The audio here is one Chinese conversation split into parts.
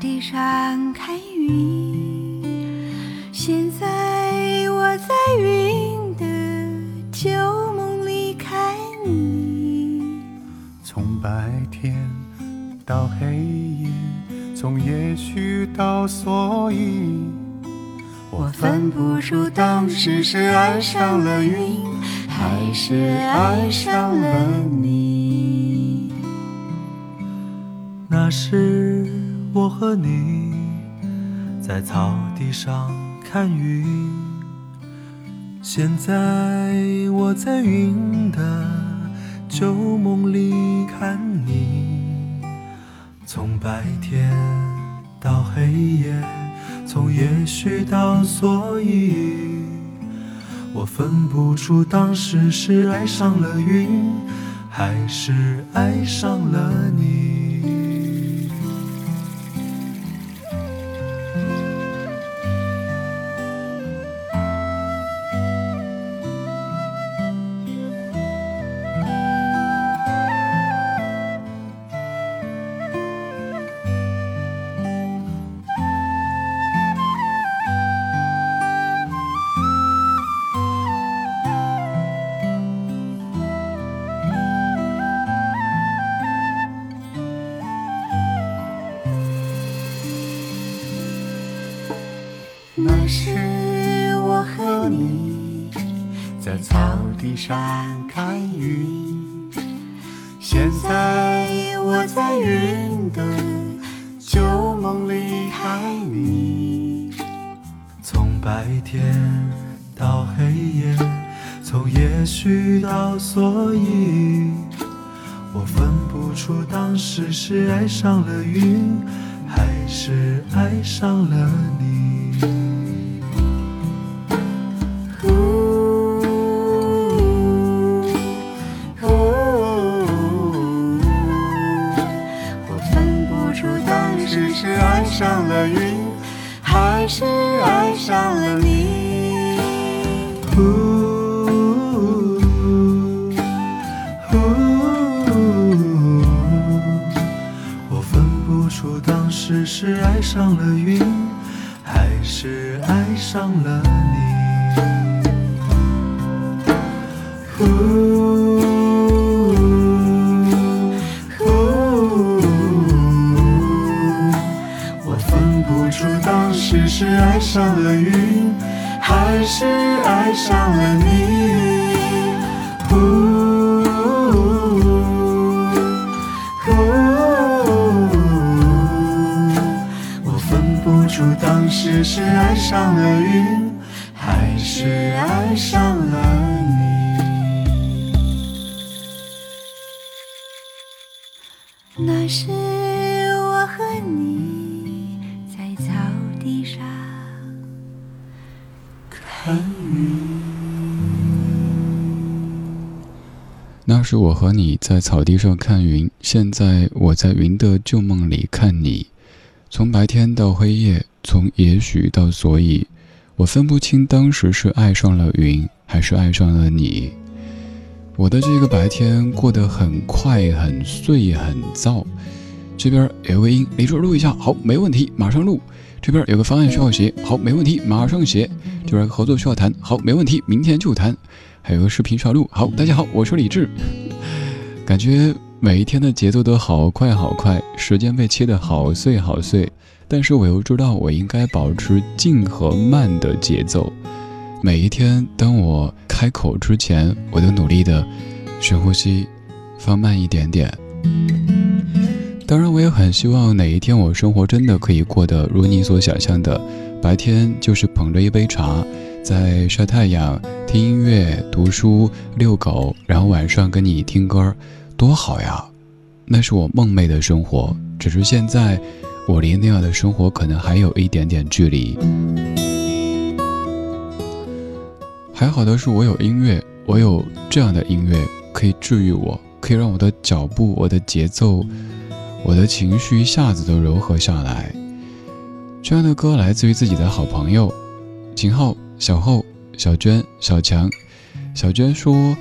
地上看云，现在我在云的旧梦里看你。从白天到黑夜，从也许到所以，我分不出当时是爱上了云，还是爱上了你。那时。我和你在草地上看云，现在我在云的旧梦里看你。从白天到黑夜，从也许到所以。我分不出当时是爱上了云，还是爱上了你。从也许到所以，我分不出当时是爱上了云，还是爱上了你。分不出当时是爱上了云，还是爱上了你。只是爱上了云，还是爱上了你？那是那时我和你在草地上看云，现在我在云的旧梦里看你。从白天到黑夜。从也许到所以，我分不清当时是爱上了云，还是爱上了你。我的这个白天过得很快、很碎、很燥。这边有个音，李叔录一下，好，没问题，马上录。这边有个方案需要写，好，没问题，马上写。这边合作需要谈，好，没问题，明天就谈。还有个视频需要录，好，大家好，我是李志。感觉每一天的节奏都好快好快，时间被切得好碎好碎。但是我又知道，我应该保持静和慢的节奏。每一天，当我开口之前，我都努力的深呼吸，放慢一点点。当然，我也很希望哪一天我生活真的可以过得如你所想象的，白天就是捧着一杯茶，在晒太阳、听音乐、读书、遛狗，然后晚上跟你听歌，多好呀！那是我梦寐的生活。只是现在，我离那样的生活可能还有一点点距离。还好的是，我有音乐，我有这样的音乐可以治愈我，可以让我的脚步、我的节奏、我的情绪一下子都柔和下来。这样的歌来自于自己的好朋友秦昊、小厚、小娟、小强。小娟说，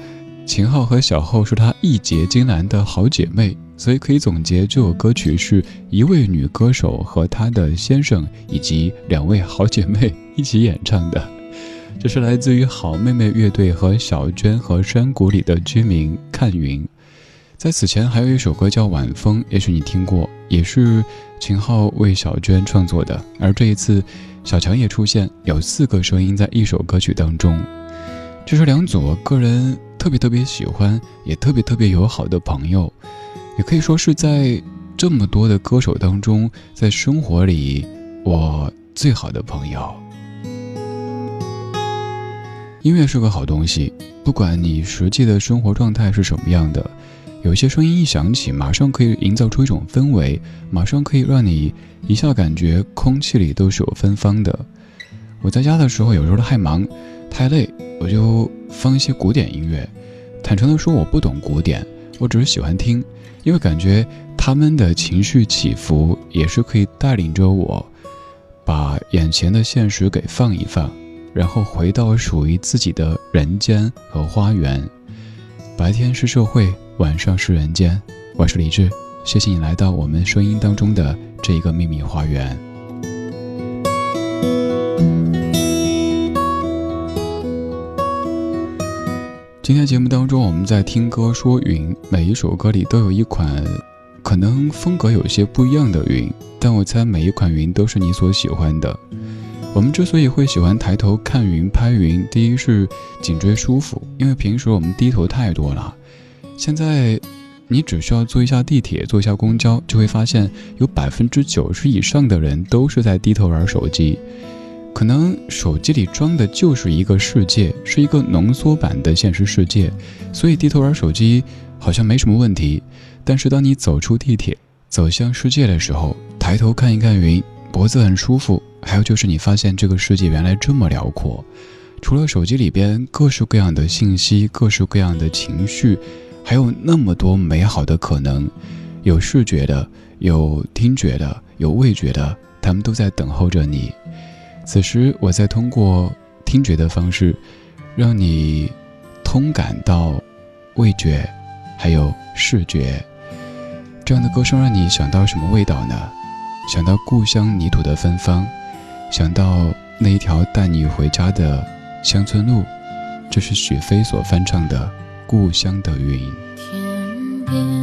秦昊和小厚是她义结金兰的好姐妹。所以可以总结，这首歌曲是一位女歌手和她的先生以及两位好姐妹 一起演唱的。这是来自于好妹妹乐队和小娟和山谷里的居民看云。在此前还有一首歌叫《晚风》，也许你听过，也是秦昊为小娟创作的。而这一次，小强也出现，有四个声音在一首歌曲当中。这是两组个人特别特别喜欢，也特别特别友好的朋友。也可以说是在这么多的歌手当中，在生活里我最好的朋友。音乐是个好东西，不管你实际的生活状态是什么样的，有些声音一响起，马上可以营造出一种氛围，马上可以让你一下感觉空气里都是有芬芳的。我在家的时候，有时候太忙太累，我就放一些古典音乐。坦诚的说，我不懂古典，我只是喜欢听。因为感觉他们的情绪起伏也是可以带领着我，把眼前的现实给放一放，然后回到属于自己的人间和花园。白天是社会，晚上是人间。我是李志，谢谢你来到我们声音当中的这一个秘密花园。今天节目当中，我们在听歌说云，每一首歌里都有一款可能风格有些不一样的云，但我猜每一款云都是你所喜欢的。我们之所以会喜欢抬头看云、拍云，第一是颈椎舒服，因为平时我们低头太多了。现在你只需要坐一下地铁、坐一下公交，就会发现有百分之九十以上的人都是在低头玩手机。可能手机里装的就是一个世界，是一个浓缩版的现实世界，所以低头玩手机好像没什么问题。但是当你走出地铁，走向世界的时候，抬头看一看云，脖子很舒服。还有就是你发现这个世界原来这么辽阔，除了手机里边各式各样的信息、各式各样的情绪，还有那么多美好的可能。有视觉的，有听觉的，有味觉的，他们都在等候着你。此时，我在通过听觉的方式，让你通感到味觉，还有视觉。这样的歌声让你想到什么味道呢？想到故乡泥土的芬芳，想到那一条带你回家的乡村路。这是许飞所翻唱的《故乡的云》。天边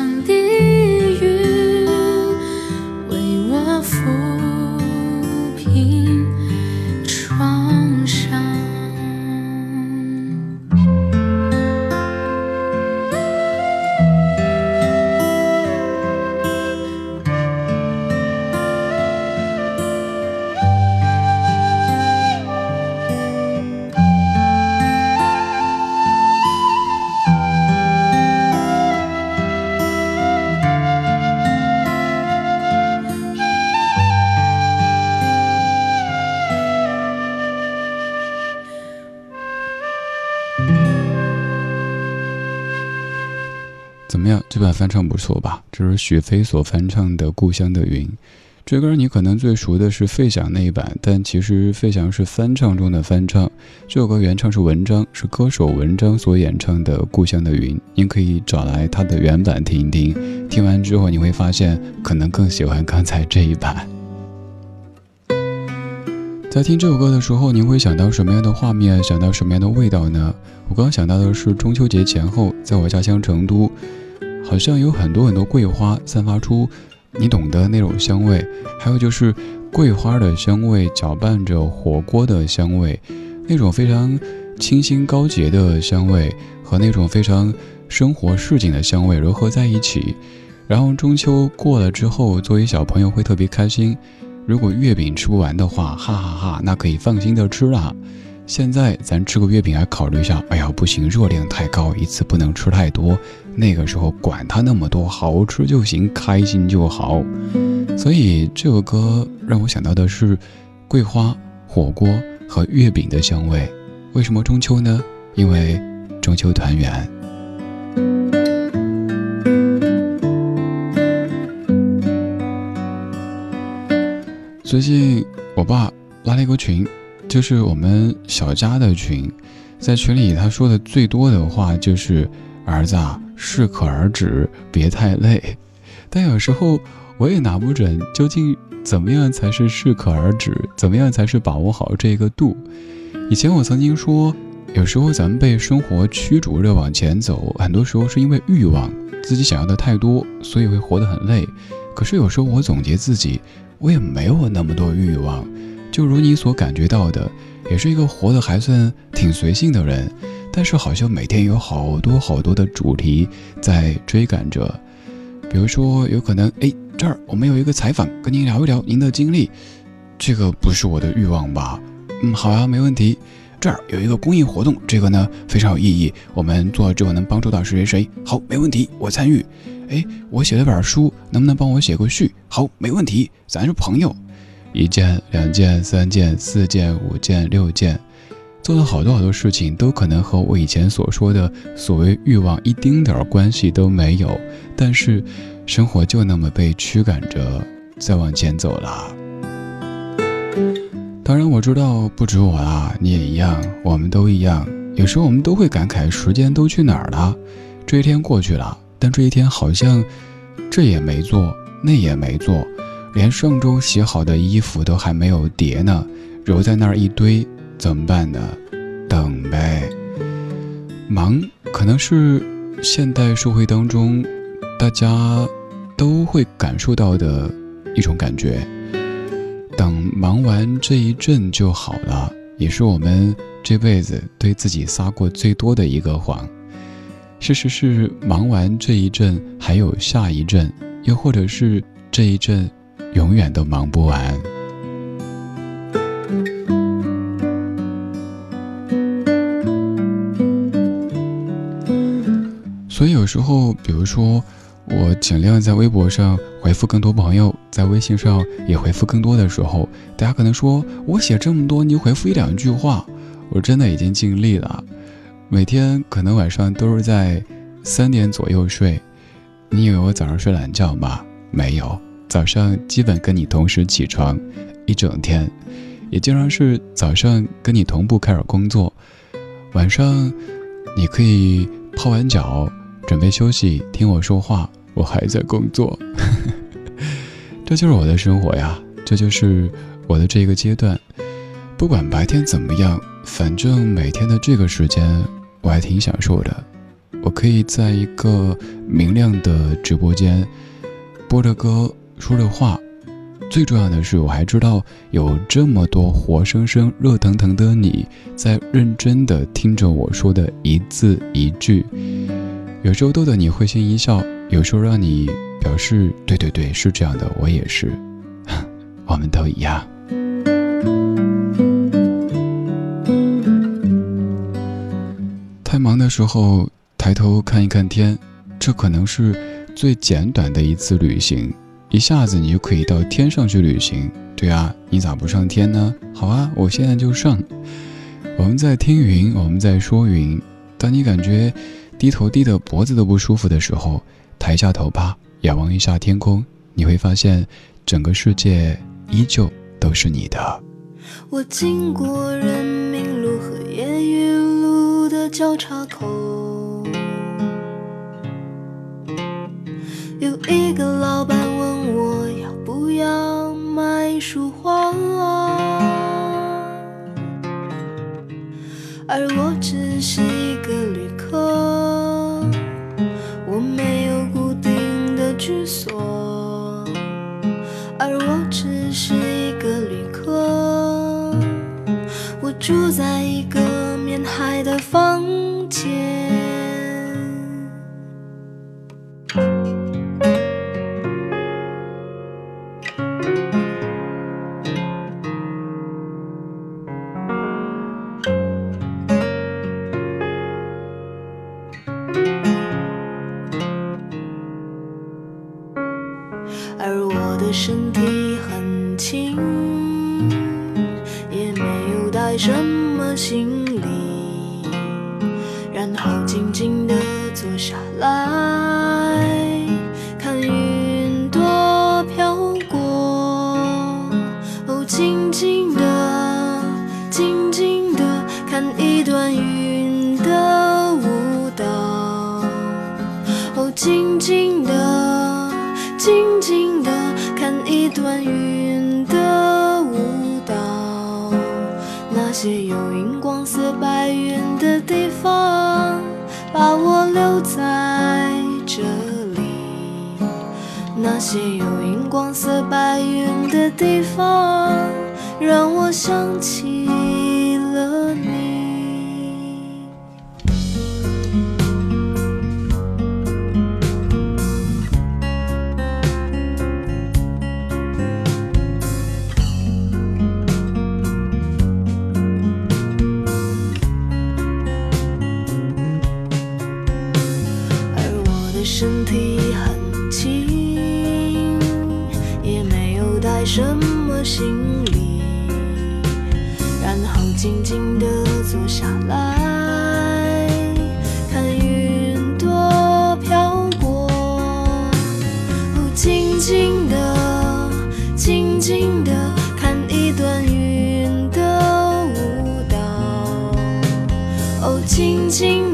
故乡翻唱不错吧？这是许飞所翻唱的《故乡的云》。这歌你可能最熟的是费翔那一版，但其实费翔是翻唱中的翻唱。这首歌原唱是文章，是歌手文章所演唱的《故乡的云》。您可以找来他的原版听一听，听完之后你会发现，可能更喜欢刚才这一版。在听这首歌的时候，您会想到什么样的画面？想到什么样的味道呢？我刚想到的是中秋节前后，在我家乡成都，好像有很多很多桂花散发出你懂得那种香味，还有就是桂花的香味搅拌着火锅的香味，那种非常清新高洁的香味和那种非常生活市井的香味融合在一起，然后中秋过了之后，作为小朋友会特别开心。如果月饼吃不完的话，哈哈哈，那可以放心的吃了。现在咱吃个月饼还考虑一下，哎呀不行，热量太高，一次不能吃太多。那个时候管他那么多，好吃就行，开心就好。所以这首歌让我想到的是桂花、火锅和月饼的香味。为什么中秋呢？因为中秋团圆。最近我爸拉了一个群，就是我们小家的群，在群里他说的最多的话就是“儿子啊，适可而止，别太累”。但有时候我也拿不准究竟怎么样才是适可而止，怎么样才是把握好这个度。以前我曾经说，有时候咱们被生活驱逐着往前走，很多时候是因为欲望，自己想要的太多，所以会活得很累。可是有时候我总结自己。我也没有那么多欲望，就如你所感觉到的，也是一个活得还算挺随性的人，但是好像每天有好多好多的主题在追赶着。比如说，有可能，哎，这儿我们有一个采访，跟您聊一聊您的经历，这个不是我的欲望吧？嗯，好啊，没问题。这儿有一个公益活动，这个呢非常有意义，我们做了之后能帮助到谁谁谁，好，没问题，我参与。哎，我写了本书，能不能帮我写个序？好，没问题，咱是朋友。一件、两件、三件、四件、五件、六件，做了好多好多事情，都可能和我以前所说的所谓欲望一丁点儿关系都没有。但是，生活就那么被驱赶着在往前走了。当然，我知道不止我啦，你也一样，我们都一样。有时候我们都会感慨，时间都去哪儿了？这一天过去了。但这一天好像，这也没做，那也没做，连上周洗好的衣服都还没有叠呢，揉在那儿一堆，怎么办呢？等呗。忙可能是现代社会当中大家都会感受到的一种感觉。等忙完这一阵就好了，也是我们这辈子对自己撒过最多的一个谎。事实是，忙完这一阵，还有下一阵，又或者是这一阵，永远都忙不完。有时候，比如说，我尽量在微博上回复更多朋友，在微信上也回复更多的时候，大家可能说我写这么多，你回复一两句话，我真的已经尽力了。每天可能晚上都是在三点左右睡，你以为我早上睡懒觉吗？没有，早上基本跟你同时起床，一整天，也经常是早上跟你同步开始工作，晚上你可以泡完脚准备休息，听我说话，我还在工作。这就是我的生活呀，这就是我的这个阶段。不管白天怎么样，反正每天的这个时间我还挺享受的。我可以在一个明亮的直播间播着歌，说着话。最重要的是，我还知道有这么多活生生、热腾腾的你在认真的听着我说的一字一句。有时候逗得你会心一笑，有时候让你。表示对对对，是这样的，我也是，我们都一样。太忙的时候，抬头看一看天，这可能是最简短的一次旅行，一下子你就可以到天上去旅行。对啊，你咋不上天呢？好啊，我现在就上。我们在听云，我们在说云。当你感觉低头低的脖子都不舒服的时候，抬一下头吧。仰望一下天空，你会发现，整个世界依旧都是你的。我经过人民路和夜雨路的交叉口，有一个老板问我要不要买一束花，而我只是一个旅住在一个面海的房间。黄色白云的地方，把我留在这里。那些有荧光色白云的地方，让我想起。静的看一段云的舞蹈，哦，静静。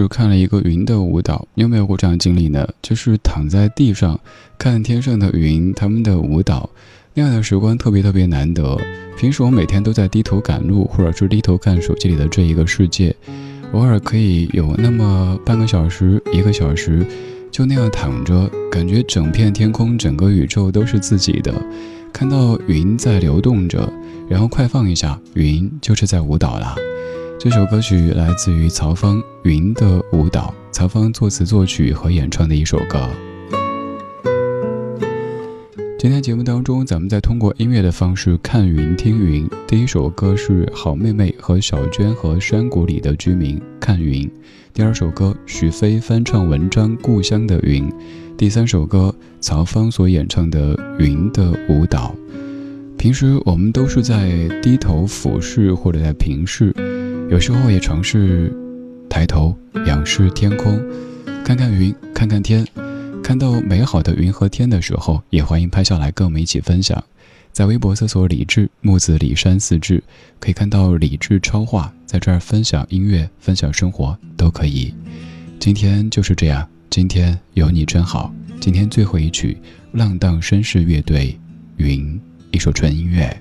是看了一个云的舞蹈，你有没有过这样的经历呢？就是躺在地上看天上的云，他们的舞蹈，那样的时光特别特别难得。平时我每天都在低头赶路，或者是低头看手机里的这一个世界，偶尔可以有？那么半个小时、一个小时，就那样躺着，感觉整片天空、整个宇宙都是自己的，看到云在流动着，然后快放一下，云就是在舞蹈啦。这首歌曲来自于曹芳《云的舞蹈》，曹芳作词作曲和演唱的一首歌。今天节目当中，咱们再通过音乐的方式看云听云。第一首歌是好妹妹和小娟和山谷里的居民看云，第二首歌许飞翻唱文章《故乡的云》，第三首歌曹芳所演唱的《云的舞蹈》。平时我们都是在低头俯视或者在平视。有时候也尝试抬头仰视天空，看看云，看看天，看到美好的云和天的时候，也欢迎拍下来跟我们一起分享。在微博搜索“李志木子李山四志”，可以看到李志超话，在这儿分享音乐、分享生活都可以。今天就是这样，今天有你真好。今天最后一曲，浪荡绅士乐队《云》，一首纯音乐。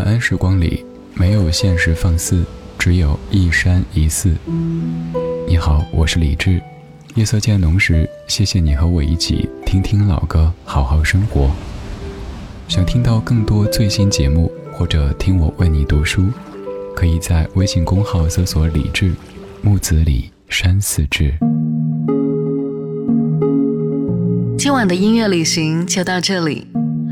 晚安时光里，没有现实放肆，只有一山一寺。你好，我是李志。夜色渐浓时，谢谢你和我一起听听老歌，好好生活。想听到更多最新节目，或者听我为你读书，可以在微信公号搜索“李志木子李山寺志”。今晚的音乐旅行就到这里，